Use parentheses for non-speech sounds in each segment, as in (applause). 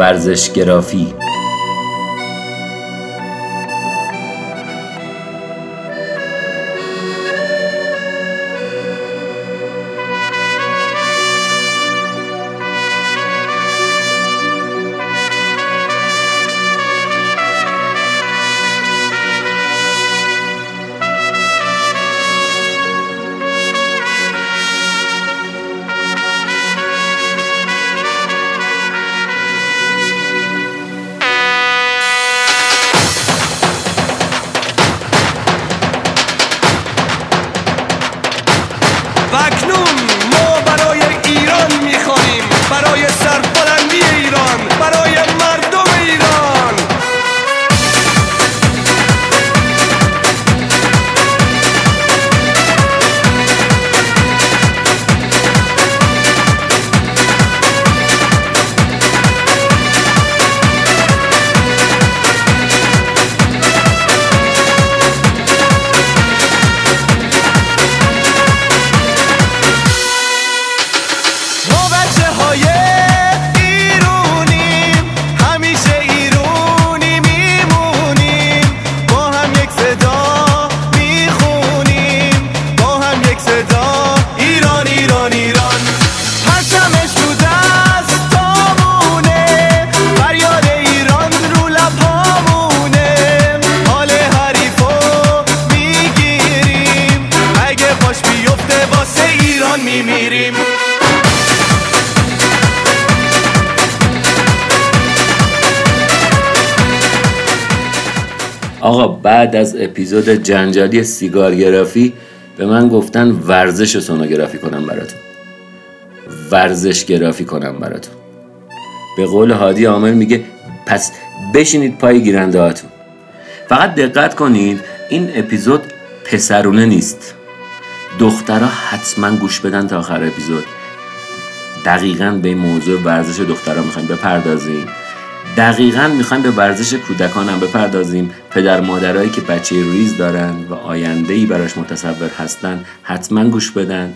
ورزشگرافی آقا بعد از اپیزود جنجالی سیگارگرافی به من گفتن ورزش سونوگرافی کنم براتون. ورزش گرافی کنم براتون. به قول هادی عامل میگه پس بشینید پای گیرنده هاتون فقط دقت کنید این اپیزود پسرونه نیست. دخترها حتما گوش بدن تا آخر اپیزود. دقیقا به این موضوع ورزش دخترها می‌خوایم بپردازیم. دقیقا می‌خوایم به ورزش کودکان هم بپردازیم. پدر مادرایی که بچه ریز دارن و آینده ای براش متصور هستن حتما گوش بدن.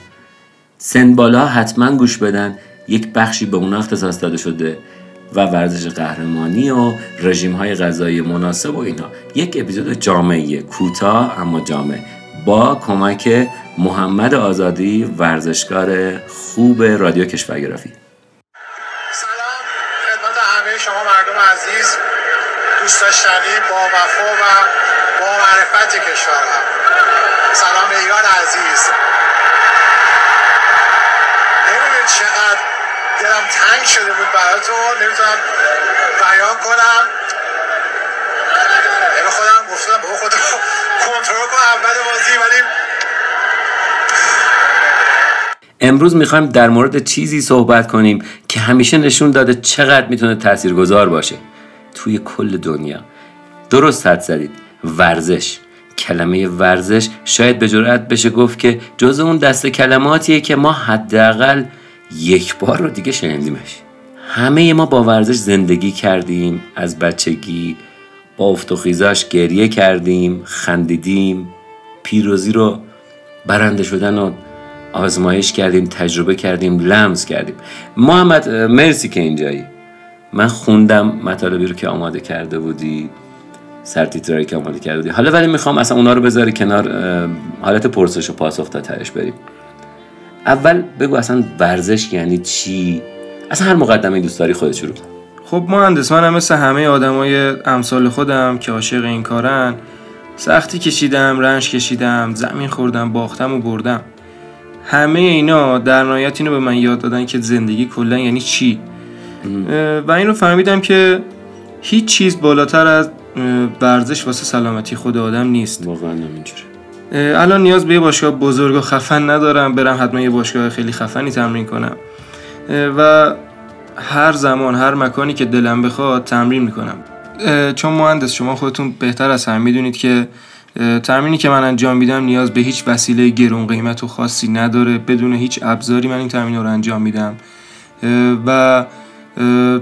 سن بالا حتما گوش بدن. یک بخشی به اونا اختصاص داده شده و ورزش قهرمانی و رژیم های غذایی مناسب و اینا. یک اپیزود جامعه کوتاه اما جامع. با کمک محمد آزادی ورزشکار خوب رادیو کشورگرافی. دوست داشتنی با وفا و با معرفت کشورم. سلام ایران عزیز. نمی‌دونید چقدر دلم تنگ شده بود براتون نمی‌تونم بیان کنم. به خودم گفتم به خودم کنترل کنم اول بازی ولی امروز می‌خوایم در مورد چیزی صحبت کنیم که همیشه نشون داده چقدر می‌تونه تاثیرگذار باشه. توی کل دنیا. درست حد زدید. ورزش. کلمه ورزش شاید به جرأت بشه گفت که جز اون دست کلماتیه که ما حداقل یک بار رو دیگه شنیدیمش. همه ما با ورزش زندگی کردیم. از بچگی با افت و خیزاش گریه کردیم خندیدیم. پیروزی رو برنده شدن و آزمایش کردیم تجربه کردیم لمس کردیم. محمد مرسی که اینجایی. من خوندم مطالبی رو که آماده کرده بودی سرتیترایی که آماده کرده بودی. حالا ولی می‌خوام اصلا اونا رو بذاری کنار حالت پرسش و پاسخ تا ترش بریم. اول بگو اصلا ورزش یعنی چی؟ اصلا هر مقدمه دوست داری خودت شروع خب مهندس منم مثل همه آدمای امثال خودم که عاشق این کارن سختی کشیدم رنج کشیدم زمین خوردم باختم و بردم. همه اینا در نهایت اینو به من یاد دادن که زندگی کلا یعنی چی؟ و این رو فهمیدم که هیچ چیز بالاتر از ورزش واسه سلامتی خود آدم نیست. واقعا اینجوره. الان نیاز به یه باشگاه بزرگ و خفن ندارم برم حتما یه باشگاه خیلی خفنی تمرین کنم. و هر زمان هر مکانی که دلم بخواد تمرین می‌کنم. چون مهندس شما خودتون بهتر از هم می‌دونید که تمرینی که من انجام میدم نیاز به هیچ وسیله گرون قیمت و خاصی نداره. بدون هیچ ابزاری من این تمرین رو انجام میدم. و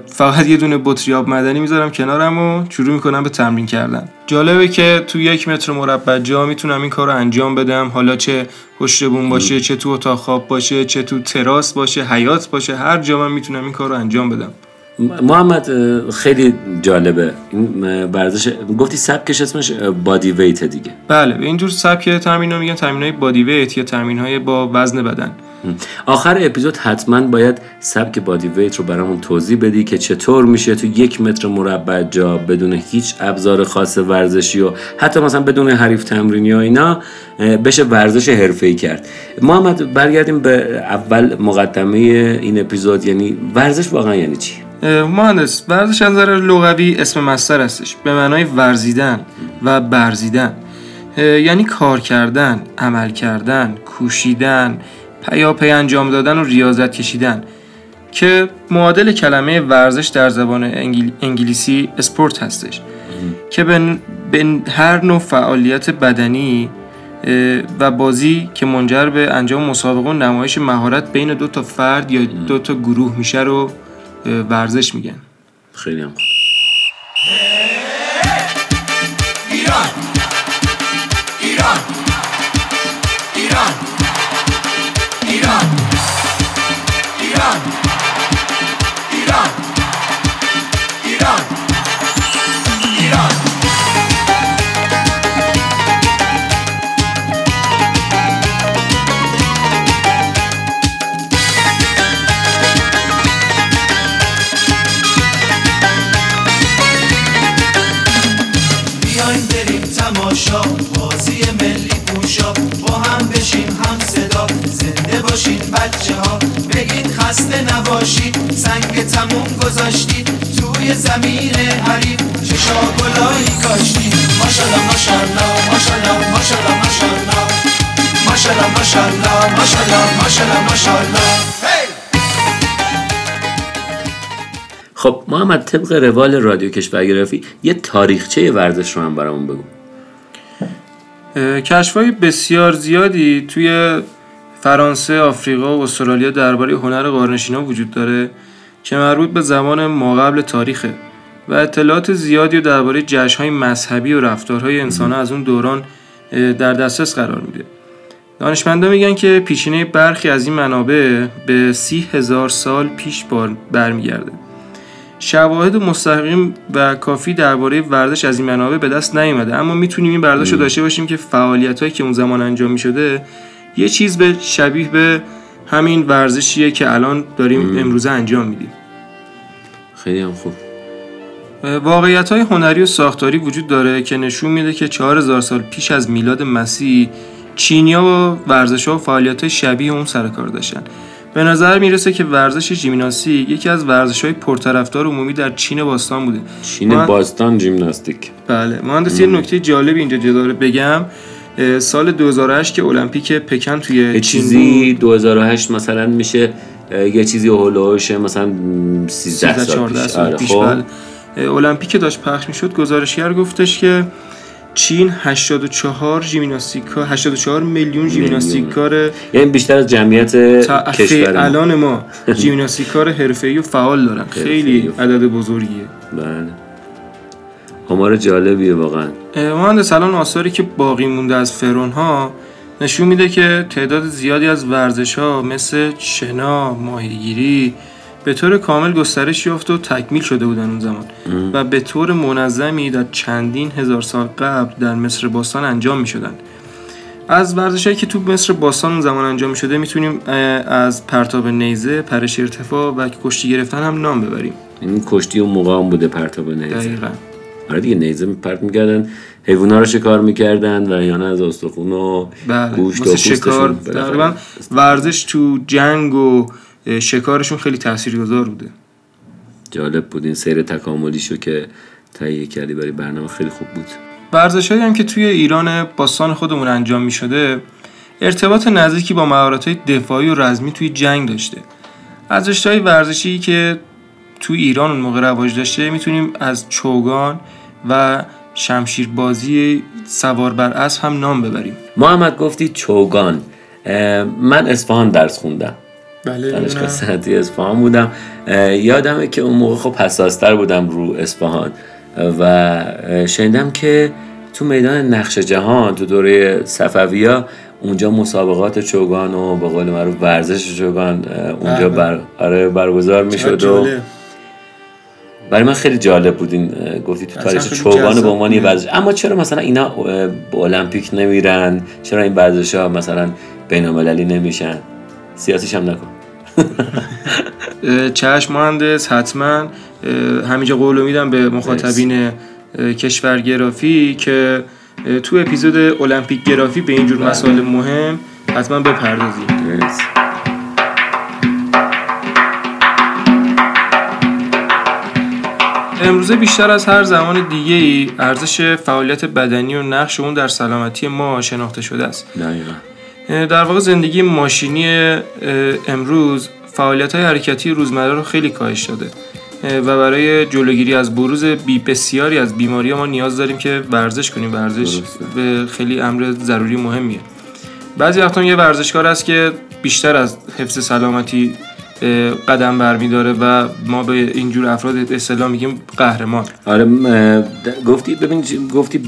فقط یه دونه بطری آب مدنی می‌ذارم کنارم و شروع می‌کنم به تمرین کردن. جالبه که تو یک متر مربع جا می‌تونم این کار رو انجام بدم. حالا چه پشت بوم باشه چه تو اتاق خواب باشه چه تو تراس باشه حیات باشه هر جا من می‌تونم این کار رو انجام بدم. محمد خیلی جالبه. این ورزش گفتی سبکش اسمش بادی ویت دیگه. بله به اینجور سبک تمرین میگن تمرین های بادی ویت یا تمرین های با وزن بدن. آخر اپیزود حتما باید سبک بادی ویت رو برامون توضیح بدی که چطور میشه تو یک متر مربع جا بدون هیچ ابزار خاص ورزشی و حتی مثلا بدون حریف تمرینی و اینا بشه ورزش حرفه‌ای کرد. محمد برگردیم به اول مقدمه این اپیزود یعنی ورزش واقعا یعنی چی؟ مهندس ورزش از نظر لغوی اسم مصدر هستش. به معنای ورزیدن و برزیدن. یعنی کار کردن عمل کردن کوشیدن پیاپی انجام دادن و ریاضت کشیدن. که معادل کلمه ورزش در زبان انگل- انگلیسی اسپورت هستش. که به به هر نوع فعالیت بدنی و بازی که منجر به انجام مسابقه و نمایش مهارت بین دو تا فرد یا دو تا گروه میشه رو ورزش میگن خیلی هم خوب. خسته نباشید سنگ تموم گذاشتید توی زمین حریف چشا گلایی کاشتید ماشالله ماشالله ماشالله ماشالله ماشالله ماشالله ماشالله ماشالله ماشالله ماشالله خب محمد طبق روال رادیو کشورگرافی یه تاریخچه ورزش رو هم برامون بگو. کشفهای بسیار زیادی توی فرانسه، آفریقا و استرالیا درباره هنر قارنشینا وجود داره که مربوط به زمان ماقبل تاریخه و اطلاعات زیادی درباره جشنهای مذهبی و رفتارهای انسان از اون دوران در دسترس قرار میده. دانشمندان میگن که پیشینه برخی از این منابع به سی هزار سال پیش برمیگرده. شواهد مستقیم و کافی درباره ورزش از این منابع به دست نیومده اما می‌تونیم این برداشت رو داشته باشیم که فعالیت هایی که اون زمان انجام می‌شده یه چیز به شبیه به همین ورزشیه که الان داریم امروزه انجام میدیم. خیلی هم خوب. واقعیت های هنری و ساختاری وجود داره که نشون میده که 4000 سال پیش از میلاد مسیح چینیا و ورزش ها و فعالیت های شبیه اون سر کار داشتن. به نظر می‌رسه که ورزش ژیمناستیک یکی از ورزش های پرطرفدار عمومی در چین باستان بوده. چین ما- باستان جیمناستیک بله مهندس یه نکته جالب اینجا داره بگم. سال 2008 که المپیک پکن توی چیزی 2008 مثلا میشه یه چیزی هولوش مثلا م، 13 13 سال 14 پیش سال آره، پیش خب. بله. المپیک داشت پخش می‌شد. گزارشگر گفتش که چین 84 ژیمناستیکا 84 میلیون ژیمناستیکار یعنی بیشتر از جمعیت کشور. الان ما (laughs) ژیمناستیکار حرفه‌ای و فعال دارن. خیلی عدد بزرگیه. بله. آمار جالبیه واقعا. اه، مهندس الان آثاری که باقی مونده از فرعون ها نشون میده که تعداد زیادی از ورزش ها مثل شنا، ماهیگیری به طور کامل گسترش یافت و تکمیل شده بودن اون زمان. و به طور منظمی در چندین هزار سال قبل در مصر باستان انجام می شدن. از ورزش که تو مصر باستان اون زمان انجام می شده می‌تونیم از پرتاب نیزه، پرش ارتفاع و کشتی گرفتن هم نام ببریم. این کشتی و مقام بوده پرتاب نیزه. دقیقا. آره دیگه نیزه پرت می‌کردن. حیوونا رو شکار می‌کردن و نه از استخون و بله گوشت و شکار. تقریبا ورزش تو جنگ و شکارشون خیلی تاثیرگذار بوده. جالب بود این سیر تکاملیشو که تهیه کردی برای برنامه خیلی خوب بود. ورزش هم که توی ایران باستان خودمون انجام می شده ارتباط نزدیکی با مهارت های دفاعی و رزمی توی جنگ داشته. از رشته‌های ورزشی که توی ایران اون موقع رواج داشته می‌تونیم از چوگان و شمشیربازی سوار بر اسب هم نام ببریم. محمد گفتی چوگان. من اصفهان درس خوندم. بله دانشگاه صنعتی اصفهان بودم. یادمه که اون موقع خب حساستر بودم رو اصفهان. و شنیدم که تو میدان نقش جهان تو دوره صفویا اونجا مسابقات چوگان و به قول معروف ورزش چوگان اونجا بله. بر آره برگزار می‌شد و. برای من خیلی جالب بود این گفتی تو تاریخ چوگان به عنوان یه. ورزش. اما چرا مثلا اینا به المپیک نمیرن؟ چرا این ورزش ها مثلا بین المللی نمیشن؟ سیاسیش هم نکن. (laughs) چشم مهندس حتما همینجا قول میدم به مخاطبین اه، کشورگرافی که تو اپیزود المپیک گرافی به اینجور مسائل مهم حتما بپردازیم. امروزه بیشتر از هر زمان دیگه ای ارزش فعالیت بدنی و نقش اون در سلامتی ما شناخته شده است. دقیقا. در واقع زندگی ماشینی امروز فعالیت های حرکتی روزمره رو خیلی کاهش داده. و برای جلوگیری از بروز بی بسیاری از بیماری ما نیاز داریم که ورزش کنیم. ورزش. به خیلی امر ضروری مهمیه. بعضی وقتا یه ورزشکار هست که بیشتر از حفظ سلامتی قدم برمیداره و ما به اینجور افراد اصطلاح میگیم قهرمان. آره گفتی ببین گفتی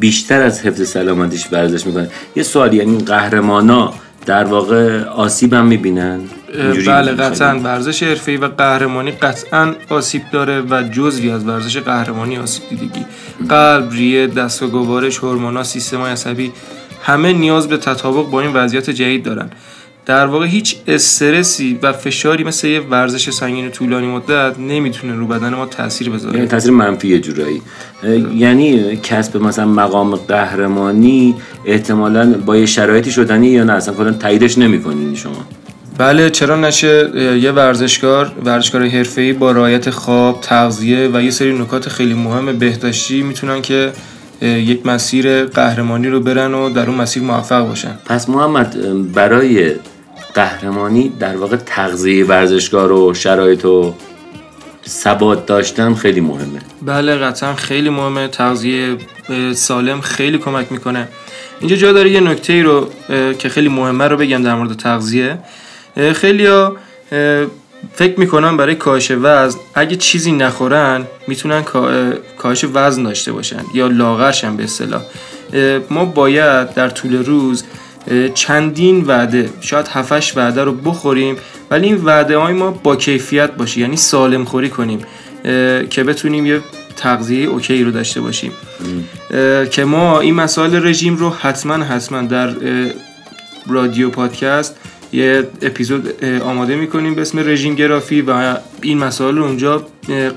بیشتر از حفظ سلامتیش ورزش می‌کنن یه سوال یعنی قهرمانا در واقع آسیب هم می‌بینن؟ بله قطعا. ورزش حرفه‌ای و قهرمانی قطعا آسیب داره و جزوی از ورزش قهرمانی آسیب دیدگی. قلب ریه دست و گوارش هورمونا سیستم عصبی همه نیاز به تطابق با این وضعیت جدید دارن. در واقع هیچ استرسی و فشاری مثل یه ورزش سنگین و طولانی مدت نمی‌تونه رو بدن ما تاثیر یعنی بذاره تاثیر منفی یه جورایی. یعنی کسب مثلا مقام قهرمانی احتمالا با یه شرایطی شدنی یا نه؟ اصلا کلا تاییدش نمی‌کنین شما. بله چرا نشه؟ یه ورزشکار ورزشکار حرفه‌ای با رعایت خواب تغذیه و یه سری نکات خیلی مهم بهداشتی می‌تونن که یک مسیر قهرمانی رو برن و در اون مسیر موفق باشن. پس محمد برای قهرمانی در واقع تغذیه ورزشکار و شرایط و ثبات داشتن خیلی مهمه. بله قطعا خیلی مهمه. تغذیه سالم خیلی کمک می‌کنه. اینجا جا داره یه نکته ای رو که خیلی مهمه رو بگم در مورد تغذیه. خیلی ها فکر می‌کنن برای کاهش وزن اگه چیزی نخورن می‌تونن کا- اه، کاهش وزن داشته باشن یا لاغرشن به اصطلاح. ما باید در طول روز چندین وعده شاید هفتش وعده رو بخوریم ولی این وعده های ما با کیفیت باشه یعنی سالم خوری کنیم که بتونیم یه تغذیه اوکی رو داشته باشیم. که ما این مسائل رژیم رو حتما حتما در رادیو پادکست یه اپیزود آماده می‌کنیم به اسم رژیم گرافی و این مسائل رو اونجا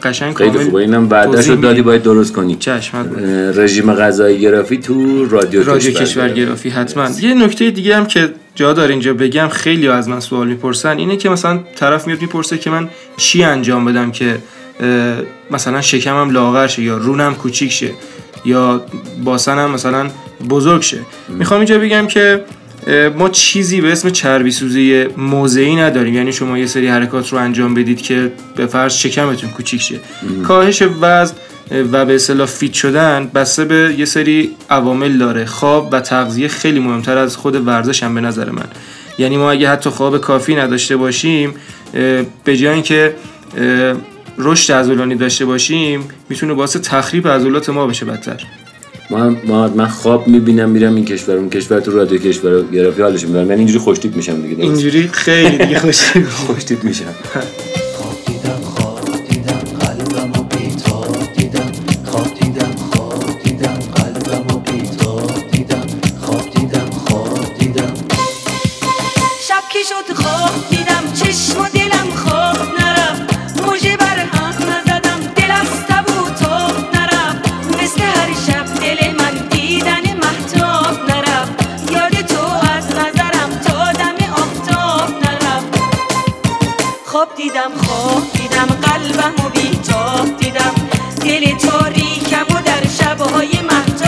قشنگ خیلی کامل خوبه. اینم بعدش رو دادی. باید درست کنی. چشم رژیم غذایی گرافی تو رادیو, رادیو کشور گرافی. حتما. یه نکته دیگه هم که جا داره اینجا بگم خیلی از من سوال می‌پرسن اینه که مثلا طرف میاد می‌پرسه که من چی انجام بدم که مثلا شکمم لاغر شه یا رونم کوچیک شه یا باسنم مثلا بزرگ شه. می‌خوام اینجا بگم که ما چیزی به اسم چربی سوزی موضعی نداریم. یعنی شما یه سری حرکات رو انجام بدید که به فرض شکمتون کوچیک شه. کاهش وزن و به اصطلاح فیت شدن بسته به یه سری عوامل داره. خواب و تغذیه خیلی مهمتر از خود ورزش هم به نظر من. یعنی ما اگه حتی خواب کافی نداشته باشیم به جای اینکه رشد عضلانی داشته باشیم می‌تونه باعث تخریب عضلات ما بشه بدتر. ما من خواب می‌بینم میرم این کشور اون کشور تو رادیو کشور گرافی حالش می‌برم. یعنی اینجوری خوشتیپ میشم دیگه؟ اینجوری خیلی دیگه خوشی (laughs) خوشتیپ میشم. خواب دیدم خواب دیدم قلبم و بیتاب دیدم. دل تاریکم و در شبهای محتاب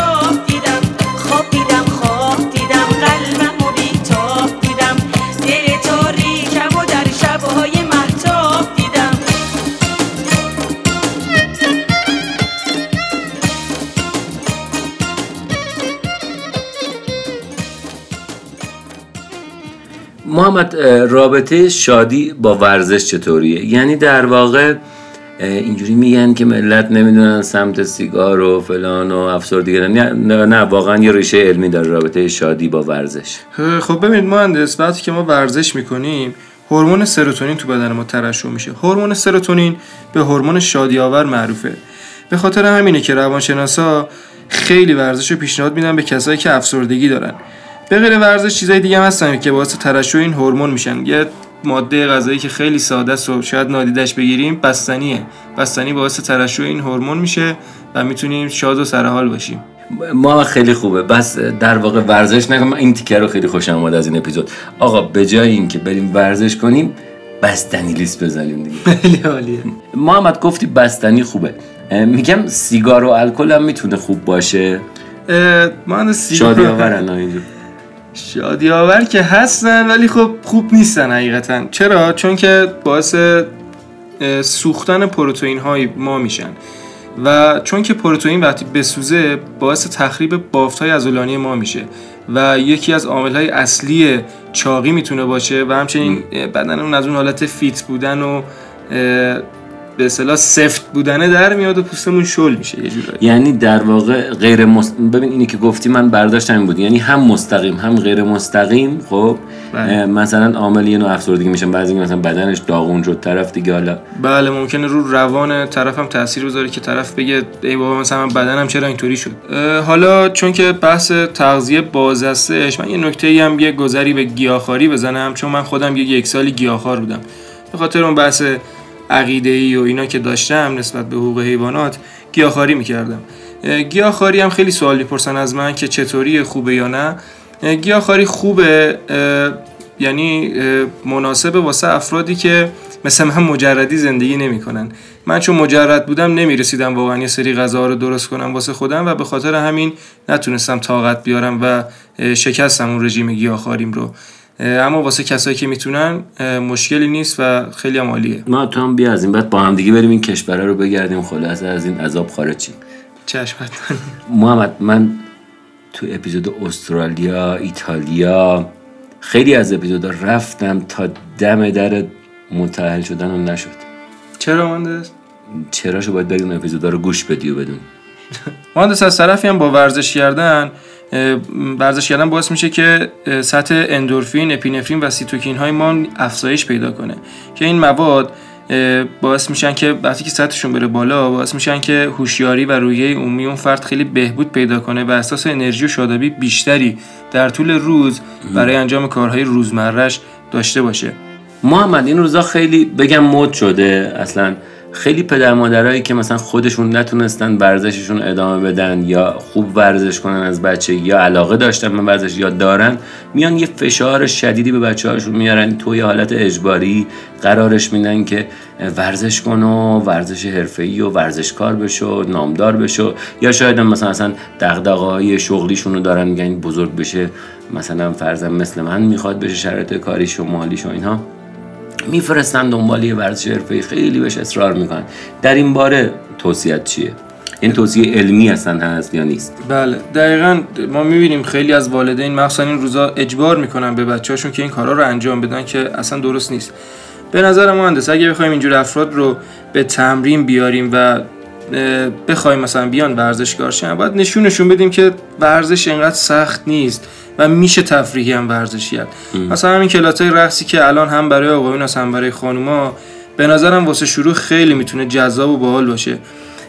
اه، رابطه شادی با ورزش چطوریه؟ یعنی در واقع اینجوری میگن که ملت نمی‌دونن سمت سیگار و فلان و افسردگی نه, نه, نه واقعا یه ریشه علمی داره رابطه شادی با ورزش. خب ببینید مهندس وقتی که ما ورزش می‌کنیم هورمون سروتونین تو بدن ما ترشح میشه. هورمون سروتونین به هورمون شادی‌آور معروفه. به خاطر همینه که روانشناسا خیلی ورزش رو پیشنهاد میدن به کسایی که افسردگی دارن. به غیر ورزش چیزای دیگه هم هستن که باعث ترشح این هورمون میشن. یه ماده غذایی که خیلی ساده است و شاید نادیدش بگیریم بستنیه. بستنی باعث ترشح این هورمون میشه و می‌تونیم شاد و سرحال باشیم. ما خیلی خوبه. بس در واقع ورزش نکنم این تیکه رو خیلی خوشم اومد از این اپیزود. آقا به جای اینکه بریم ورزش کنیم بستنی لیست بزنیم دیگه. (laughs) خیلی عالیه. محمد گفتی بستنی خوبه. میگم سیگار و الکل هم می‌تونه خوب باشه. من شادی آورن ها اینجور شادی آور که هستن ولی خب خوب نیستن حقیقتا. چرا؟ چون که باعث سوختن پروتئین های ما میشن. و چون که پروتئین وقتی بسوزه باعث تخریب بافت های عضلانی ما میشه. و یکی از عامل های اصلی چاقی می‌تونه باشه و همچنین اه، بدنمون از اون حالت فیت بودن و به اصطلاح سفت بودنه در میاد و پوستمون شل میشه یه جورایی. یعنی در واقع غیر مست... ببین اینی که گفتی من برداشتم این بود. یعنی هم مستقیم هم غیر مستقیم خب بله. مثلا عامل یه نوع افسردگی میشن. بعضی مثلا بدنش داغون شد طرف دیگه حالا بله ممکنه رو روان طرفم تاثیر بذاره که طرف بگه ای بابا مثلا من بدنم چرا اینطوری شد؟ حالا چون که بحث تغذیه باز هستش من یه نکته ای هم یه گذری به گیاهخواری بزنم چون من خودم یه یک سالی گیاهخوار بودم. به خاطر اون بحث عقیده ای و اینا که داشتم نسبت به حقوق حیوانات گیاهخواری می‌کردم. اه، گیاهخواری هم خیلی سوال می‌پرسن از من که چطوری خوبه یا نه. اه، گیاهخواری خوبه یعنی اه، مناسب واسه افرادی که مثل من مجردی زندگی نمی‌کنن. من چون مجرد بودم نمی‌رسیدم واقعا یه سری غذا رو درست کنم واسه خودم و به خاطر همین نتونستم طاقت بیارم و شکستم اون رژیم گیاهخواریم رو. اما واسه کسایی که می‌تونن مشکلی نیست و خیلی هم عالیه. ما تو هم بیا از این بعد با هم دیگه بریم این کشوره رو بگردیم خلاصه از این عذاب خارج شیم. چشم حتما. محمد من تو اپیزود استرالیا ایتالیا خیلی از اپیزودا رفتم تا دم در متأهل شدن و نشد. چرا مهندس؟ چراشو باید اون اپیزودا رو گوش بدی و بدون مهندس از طرفی هم با ورزش کردن ورزش کردن باعث میشه که سطح اندورفین، اپینفرین و سیتوکین های ما افزایش پیدا کنه. که این مواد باعث میشن که وقتی که سطحشون بره بالا باعث میشن که هوشیاری و روحیه عمومی اون فرد خیلی بهبود پیدا کنه و احساس انرژی و شادابی بیشتری در طول روز برای انجام کارهای روزمرهش داشته باشه. محمد این روزا خیلی بگم مد شده. اصلا خیلی پدر مادرایی که مثلا خودشون نتونستن ورزششون ادامه بدن یا خوب ورزش کنن از بچه یا علاقه داشتن به ورزش یا دارن میان یه فشار شدیدی به بچه هاشون میارن. تو یه حالت اجباری قرارش میدن که ورزش کن و ورزش حرفه‌ای و ورزشکار بشو نامدار بشو یا شاید مثلا اصلا دغدغه‌های شغلیشون رو دارن میگن بزرگ بشه مثلا فرضاً مثل من می‌خواد بشه شرایط کاریش و مالیش و اینها. میفرستن دنبال یه ورزش حرفه‌ای. خیلی بهش اصرار می‌کنن. در این باره توصیت چیه؟ این توصیه علمی اصلا هست یا نیست؟ بله دقیقا ما می‌بینیم خیلی از والدین مخصوصا این روزا اجبار می‌کنن به بچه‌هاشون که این کارا رو انجام بدن که اصلا درست نیست. به نظر مهندس اگه بخوایم اینجور افراد رو به تمرین بیاریم و بخوایم مثلا بیان ورزشکار شن باید نشونشون بدیم که ورزش انقدر سخت نیست و میشه تفریحی هم ورزش کرد. مثلا همین کلاسای رقصی که الان هم برای آقایون هست هم برای خانوما به نظرم واسه شروع خیلی می‌تونه جذاب و باحال باشه.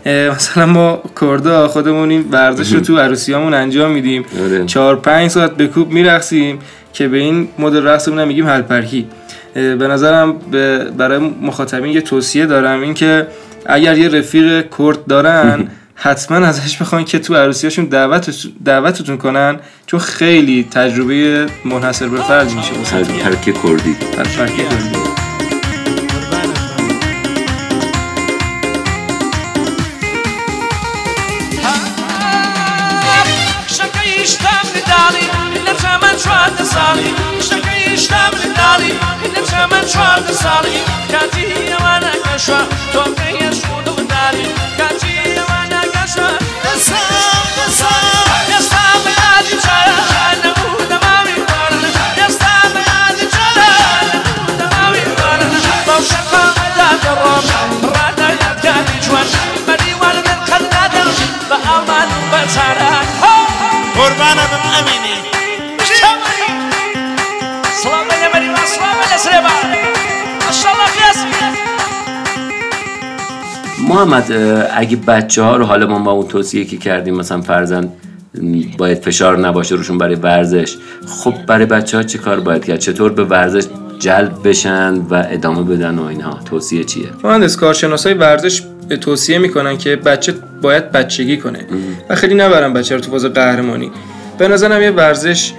مثلا ما کردا خودمون این ورزش رو تو عروسیامون انجام میدیم. آره. چهار پنج ساعت به کوب میرقصیم که به این مدل رقصمون هم میگیم هلپرکی. به نظرم برای مخاطبین یه توصیه دارم این که اگر یه رفیق کرد دارن حتما ازش بخواین که تو عروسیاشون دعوت دعوتتون کنن چون خیلی تجربه منحصر به فرد میشه ترک کردی هلپرکی کردی. شەکەیشتم لەداڵی لە چەمە چواردە ساڵی شەکەیشتم لەداڵی لە چەمە چواردە ساڵی نەگەشە تۆکەیە شود وداری کاچیەوە نەگەشە دەسا دەسا دەستا بلادی چارە قربانه بم امینی محمد اگه بچه ها رو حالا ما با اون توصیه که کردیم مثلا فرزن باید فشار نباشه روشون برای ورزش خب برای بچه ها چی کار باید کرد؟ چطور به ورزش جلب بشن و ادامه بدن و اینها؟ توصیه چیه؟ مهندس کارشناسای ورزش توصیه می‌کنن که بچه باید بچگی کنه. و خیلی نبرن بچه رو تو فاز قهرمانی. به نظرم یه ورزش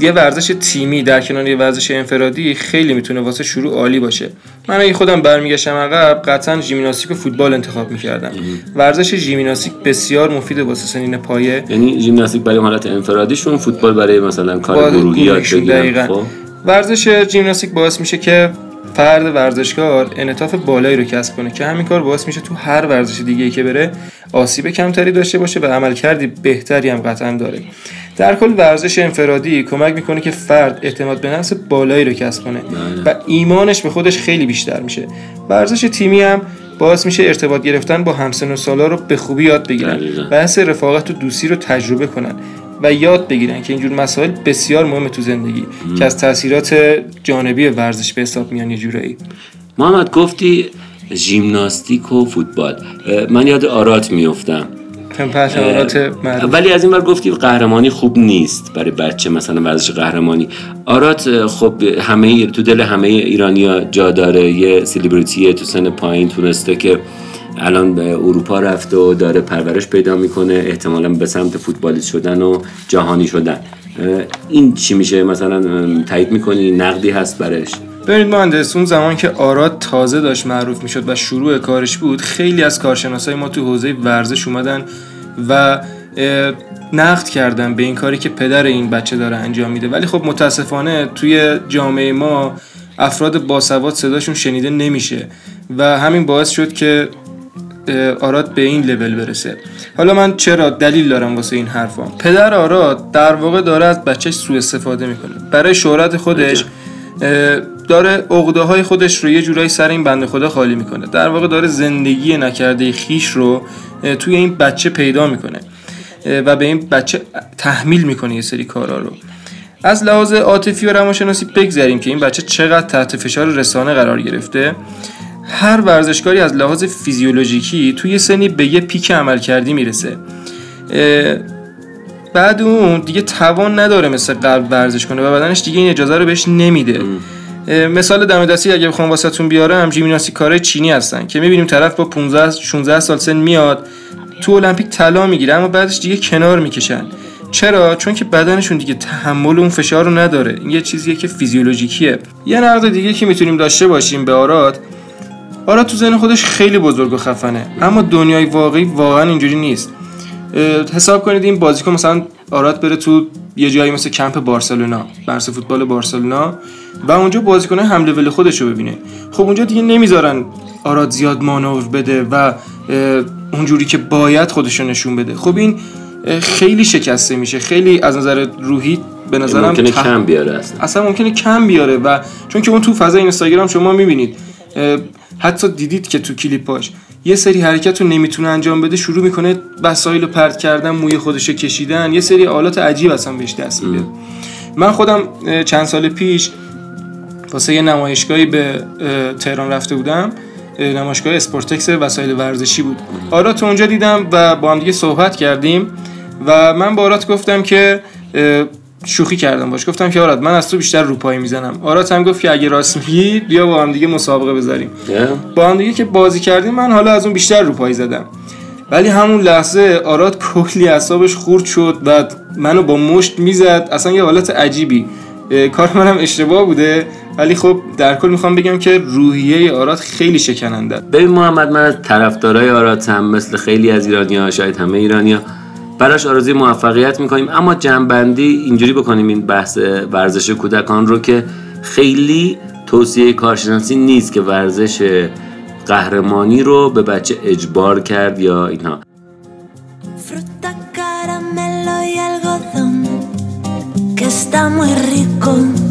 یه ورزش تیمی در کنار یه ورزش انفرادی خیلی می‌تونه واسه شروع عالی باشه. من اگه خودم برمیگشتم عقب قطعا ژیمناستیک و فوتبال انتخاب می‌کردم. ورزش ژیمناستیک بسیار مفیده واسه سنین پایه. یعنی ژیمناستیک برای حالت انفرادیشون فوتبال برای مثلا کار گروهی یاد. خب. ورزش ژیمناستیک باعث میشه که فرد ورزشکار انعطاف بالایی رو کسب کنه که همین کار باعث میشه تو هر ورزش دیگه ای که بره آسیب کمتری داشته باشه و عملکردی بهتری هم قطعا داره. در کل ورزش انفرادی کمک می‌کنه که فرد اعتماد به نفس بالایی رو کسب کنه و ایمانش به خودش خیلی بیشتر میشه. ورزش تیمی هم باعث میشه ارتباط گرفتن با همسن و سالا رو به خوبی یاد بگیرن. و حس رفاقت و دوستی رو تجربه کنن و یاد بگیرن که اینجور مسائل بسیار مهمه تو زندگی که از تاثیرات جانبی ورزش به حساب میان یه جورایی. محمد گفتی ژیمناستیک و فوتبال. من یاد آرات میفتم معروف. ولی از این بر گفتی قهرمانی خوب نیست برای بچه مثلا ورزش قهرمانی. آرات خب همه تو دل همه ایرانیا جا داره. یه سلیبریتیه تو سن پایین تونسته که الان به اروپا رفته و داره پرورش پیدا می‌کنه احتمالا به سمت فوتبالیست شدن و جهانی شدن. این چی میشه؟ مثلا تایید می‌کنی؟ نقدی هست برش؟ ببینید مهندس اون زمان که آراد تازه داشت معروف می‌شد و شروع کارش بود خیلی از کارشناسای ما تو حوزه ورزش اومدن و نقد کردن به این کاری که پدر این بچه داره انجام میده. ولی خب متاسفانه توی جامعه ما افراد باسواد صداشون شنیده نمیشه و همین باعث شد که آراد به این لول برسه. حالا من چرا دلیل دارم واسه این حرفام پدر آراد در واقع داره از بچهش سوء استفاده می‌کنه. برای شهرت خودش داره عقده های خودش رو یه جورایی سر این بنده خدا خالی می‌کنه. در واقع داره زندگی نکرده خیش رو توی این بچه پیدا می‌کنه و به این بچه تحمیل می‌کنه یه سری کارا رو. از لحاظ عاطفی و روانشناسی بگذریم که این بچه چقدر تحت فشار رسانه قرار گرفته. هر ورزشکاری از لحاظ فیزیولوژیکی توی سنی به یه پیک عمل کردی می‌رسه. بعد اون دیگه توان نداره مثل قبل ورزش کنه و بدنش دیگه این اجازه رو بهش نمیده. مثال دم دستی اگه بخوام واسهتون بیارم ژیمناستیک کارای چینی هستن که می‌بینیم طرف با 15 16 سال سن میاد تو المپیک طلا می‌گیره اما بعدش دیگه کنار می‌کشن. چرا؟ چون که بدنشون دیگه تحمل اون فشار رو نداره. این یه چیزیه که فیزیولوژیکیه. یه نقد دیگه که می‌تونیم داشته باشیم به آراد. آراد تو ذهن خودش خیلی بزرگ و خفنه اما دنیای واقعی واقعا اینجوری نیست. حساب کنید این بازیکن مثلا آراد بره تو یه جایی مثل کمپ بارسلونا درس فوتبال بارسلونا و اونجا بازیکن هم لول خودش رو ببینه. خب اونجا دیگه نمی‌ذارن آراد زیاد مانور بده و اونجوری که باید خودش رو نشون بده. خب این خیلی شکسته میشه. خیلی از نظر روحی به نظرم ممکنه ته- کم بیاره اصلا. اصلا ممکنه کم بیاره و چون که اون تو فضای اینستاگرام شما می‌بینید حتی دیدید که تو کلیپاش. یه سری حرکت رو نمی‌تونه انجام بده شروع می‌کنه وسایل پرت کردن موی خودش کشیدن. یه سری حالات عجیب اصلا بهش دست میده. من خودم چند سال پیش واسه یه نمایشگاهی به تهران رفته بودم. اه، نمایشگاه اسپورتکس وسایل ورزشی بود. آرات اونجا دیدم و با هم دیگه صحبت کردیم و من با آرات گفتم که شوخی کردم باش. گفتم که آرات من از تو بیشتر روپایی می‌زنم. آرات هم گفت که اگه راست میگی بیا با هم دیگه مسابقه بذاریم. اه؟ با هم دیگه که بازی کردیم من حالا از اون بیشتر روپایی زدم. ولی همون لحظه آراد کلی اعصابش خورد شد و منو با مشت می‌زد. اصلا یه حالت عجیبی. کار منم اشتباه بوده. ولی خب در کل می‌خوام بگم که روحیه آراد خیلی شکننده ببین محمد من از طرفدارای آراتم مثل خیلی از ایرانیا شاید همه ایرانیا براش آرزوی موفقیت می‌کنیم اما جنبندی اینجوری بکنیم این بحث ورزش کودکان رو که خیلی توصیه کارشناسی نیست که ورزش قهرمانی رو به بچه اجبار کرد یا اینها está muy rico.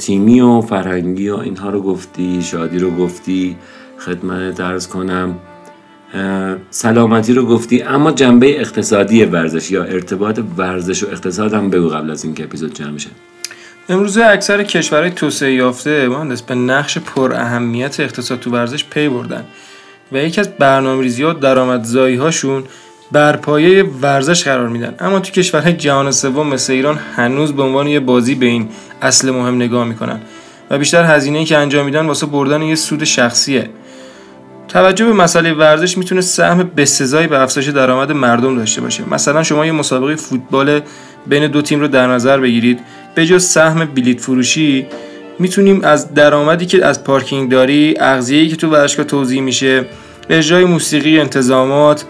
تیمی و فرهنگی و اینها رو گفتی شادی رو گفتی خدمت درز کنم سلامتی رو گفتی اما جنبه اقتصادی ورزش یا ارتباط ورزش و اقتصاد هم بگو قبل از اینکه اپیزود جمع شه امروزه اکثر کشورهای توسعه یافته مهندس به نقش پر اهمیت اقتصاد تو ورزش پی بردن و یکی از درآمدزایی هاشون بر پایه ورزش قرار میدن. اما تو کشورهای جهان سوم مثل ایران هنوز به عنوان یه بازی به این اصل مهم نگاه می‌کنن و بیشتر هزینه‌ای که انجام میدن واسه بردن یه سود شخصیه. توجه به مسئله ورزش می‌تونه سهم بسزایی به افزایش درآمد مردم داشته باشه. مثلا شما یه مسابقه فوتبال بین دو تیم رو در نظر بگیرید. به جز سهم بلیت فروشی می‌تونیم از درآمدی که از پارکینگ داری اغذیه‌ای که تو ورزشگاه توزیع میشه اجرای موسیقی انتظامات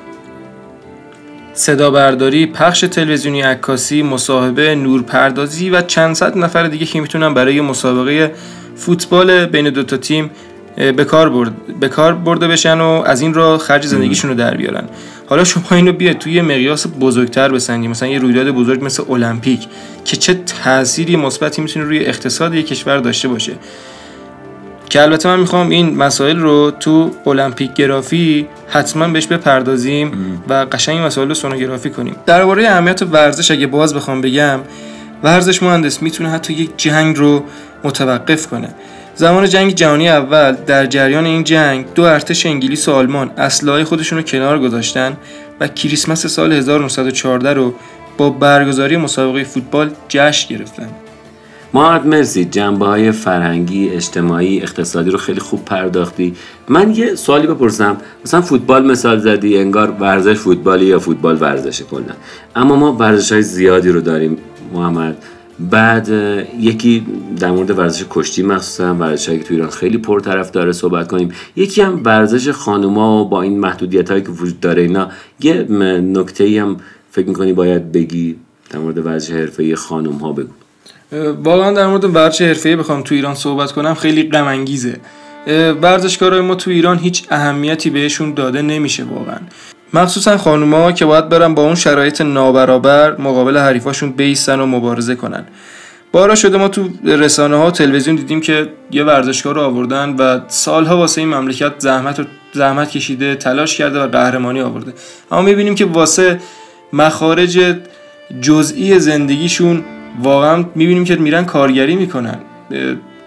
صدا برداری، پخش تلویزیونی عکاسی، مصاحبه، نورپردازی و چند صد نفر دیگه که می‌تونن برای مسابقه فوتبال بین دو تا تیم به کار برد به کار برده بشن و از این را خرج زندگیشون رو در بیارن. حالا شما اینو بیاید توی یه مقیاس بزرگتر بسنجید مثلا یه رویداد بزرگ مثل المپیک که چه تأثیری مثبتی می‌تونه روی اقتصاد یک کشور داشته باشه. که البته من می‌خوام این مسائل رو تو المپیک گرافی حتما بهش بپردازیم و قشنگ این مسائل رو سونوگرافی کنیم. درباره اهمیت ورزش اگه باز بخوام بگم ورزش مهندس می‌تونه حتی یک جنگ رو متوقف کنه. زمان جنگ جهانی اول در جریان این جنگ دو ارتش انگلیس و آلمان اسلحه خودشون رو کنار گذاشتن و کریسمس سال 1914 رو با برگزاری مسابقه فوتبال جشن گرفتن. محمد مرسی. جنبه های فرهنگی اجتماعی اقتصادی رو خیلی خوب پرداختی. من یه سوالی بپرسم. مثلا فوتبال مثال زدی انگار ورزش فوتبالی یا فوتبال ورزشه کلا. اما ما ورزش های زیادی رو داریم محمد. بعد یکی در مورد ورزش کشتی مخصوصا ورزش که تو ایران خیلی پرطرف داره صحبت کنیم. یکی هم ورزش خانوما و با این محدودیت هایی که وجود داره اینا. یه نکته ای هم فکر می‌کنی باید بگی در مورد ورزش حرفه خانوم ها بگو. واقعا در مورد ورزش حرفه‌ای بخوام تو ایران صحبت کنم خیلی غم انگیزه ورزشکارای ما تو ایران هیچ اهمیتی بهشون داده نمیشه واقعا. مخصوصا خانوما که باید برن با اون شرایط نابرابر مقابل حریفاشون بیستن و مبارزه کنن. بارا شده ما تو رسانه ها تلویزیون دیدیم که یه ورزشکار رو آوردن و سالها واسه این مملکت زحمت و زحمت کشیده تلاش کرده و قهرمانی آورده. اما می‌بینیم که واسه مخارج جزئی زندگیشون واقعا می‌بینیم که میرن کارگری می‌کنن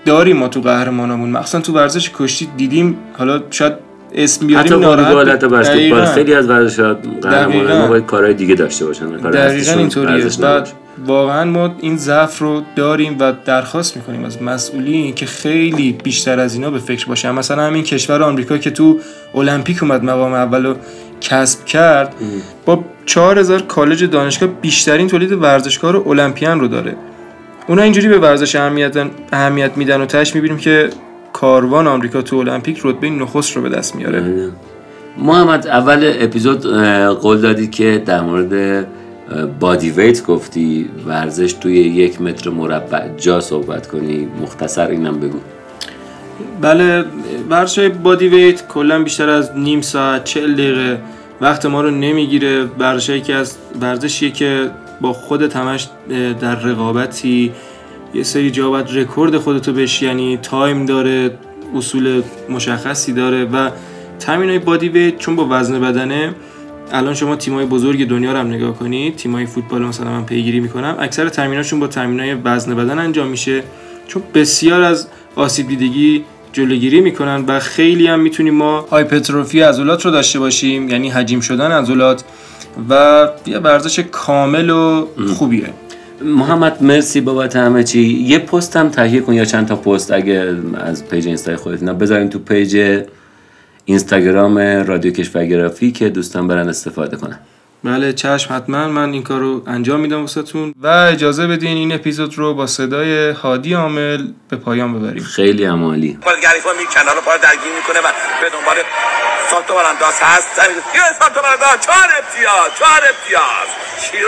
داریم ما تو قهرمانامون مخصوصا تو ورزش کشتی دیدیم حالا شاید اسم بیاریم حتی ناراحت حتی بسکتبال. خیلی از دقیقاً. ما باید کارهای دیگه داشته باشن دقیقا اینطوریه ورزش بعد. واقعا ما این ضعف رو داریم و درخواست می‌کنیم از مسئولین که خیلی بیشتر از اینا به فکر باشن مثلا همین کشور آمریکا که تو المپیک اومد مقام اول رو کسب کرد با 4000 کالج دانشگاه بیشترین تولید ورزشکار المپیان رو داره. اونا اینجوری به ورزش اهمیت اهمیت میدن و تاش می‌بینیم که کاروان آمریکا تو المپیک رتبه نخست رو به دست میاره. بله. محمد اول اپیزود قول دادی که در مورد بادی ویت گفتی ورزش توی یک متر مربع جا صحبت کنی. مختصر اینم بگو. بله ورزش بادی ویت کلا بیشتر از نیم ساعت 40 دقیقه وقت ما رو نمی‌گیره. ورزشی که از ورزشیه که با خودت همش در رقابتی یه سری جا باید رکورد خودتو بشینی time داره اصول مشخصی داره و تمرین های bodyweight چون با وزن بدنه الان شما تیمای بزرگ دنیا رو هم نگاه کنید تیمای فوتبال مثلا من پیگیری می‌کنم اکثر تمریناشون با تمرینای وزن بدن انجام میشه. چون بسیار از آسیب دیدگی جلوگیری می‌کنن و خیلی هم می‌تونیم ما hypertrophy عضلات رو داشته باشیم یعنی حجیم شدن عضلات و یه ورزش کامل و خوبیه. محمد مرسی بابت همه چی. یه پست هم تهیه کن یا چند تا پست اگه از page اینستای خودت اینا بذاریم تو page اینستاگرام رادیو ورزش گرافی که دوستان برن استفاده کنن. بله چشم حتما من این کار رو انجام میدم واسهتون. و اجازه بدین این اپیزود رو با صدای هادی عامل به پایان ببریم. خیلی عالی. کنار پا درگیر می‌کنه و به دنبال سالتو برانداز هست. زمین یه سالتو برانداز چهار امتیاز چهار امتیاز.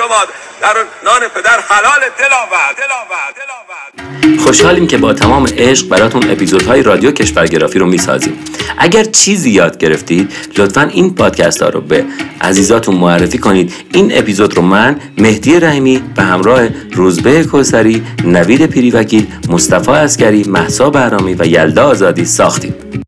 و باد در نان پدر حلال دلاور دلاور دلاور. خوشحالیم که با تمام عشق براتون اپیزودهای رادیو کشورگرافی رو می‌سازیم. اگر چیزی یاد گرفتید لطفا این پادکست ها رو به عزیزاتون معرفی کنید. این اپیزود رو من مهدی رحیمی به همراه روزبه کوسری نوید پیریوکیل مصطفی اسکری محسا بهرامی و یلدا آزادی ساختیم.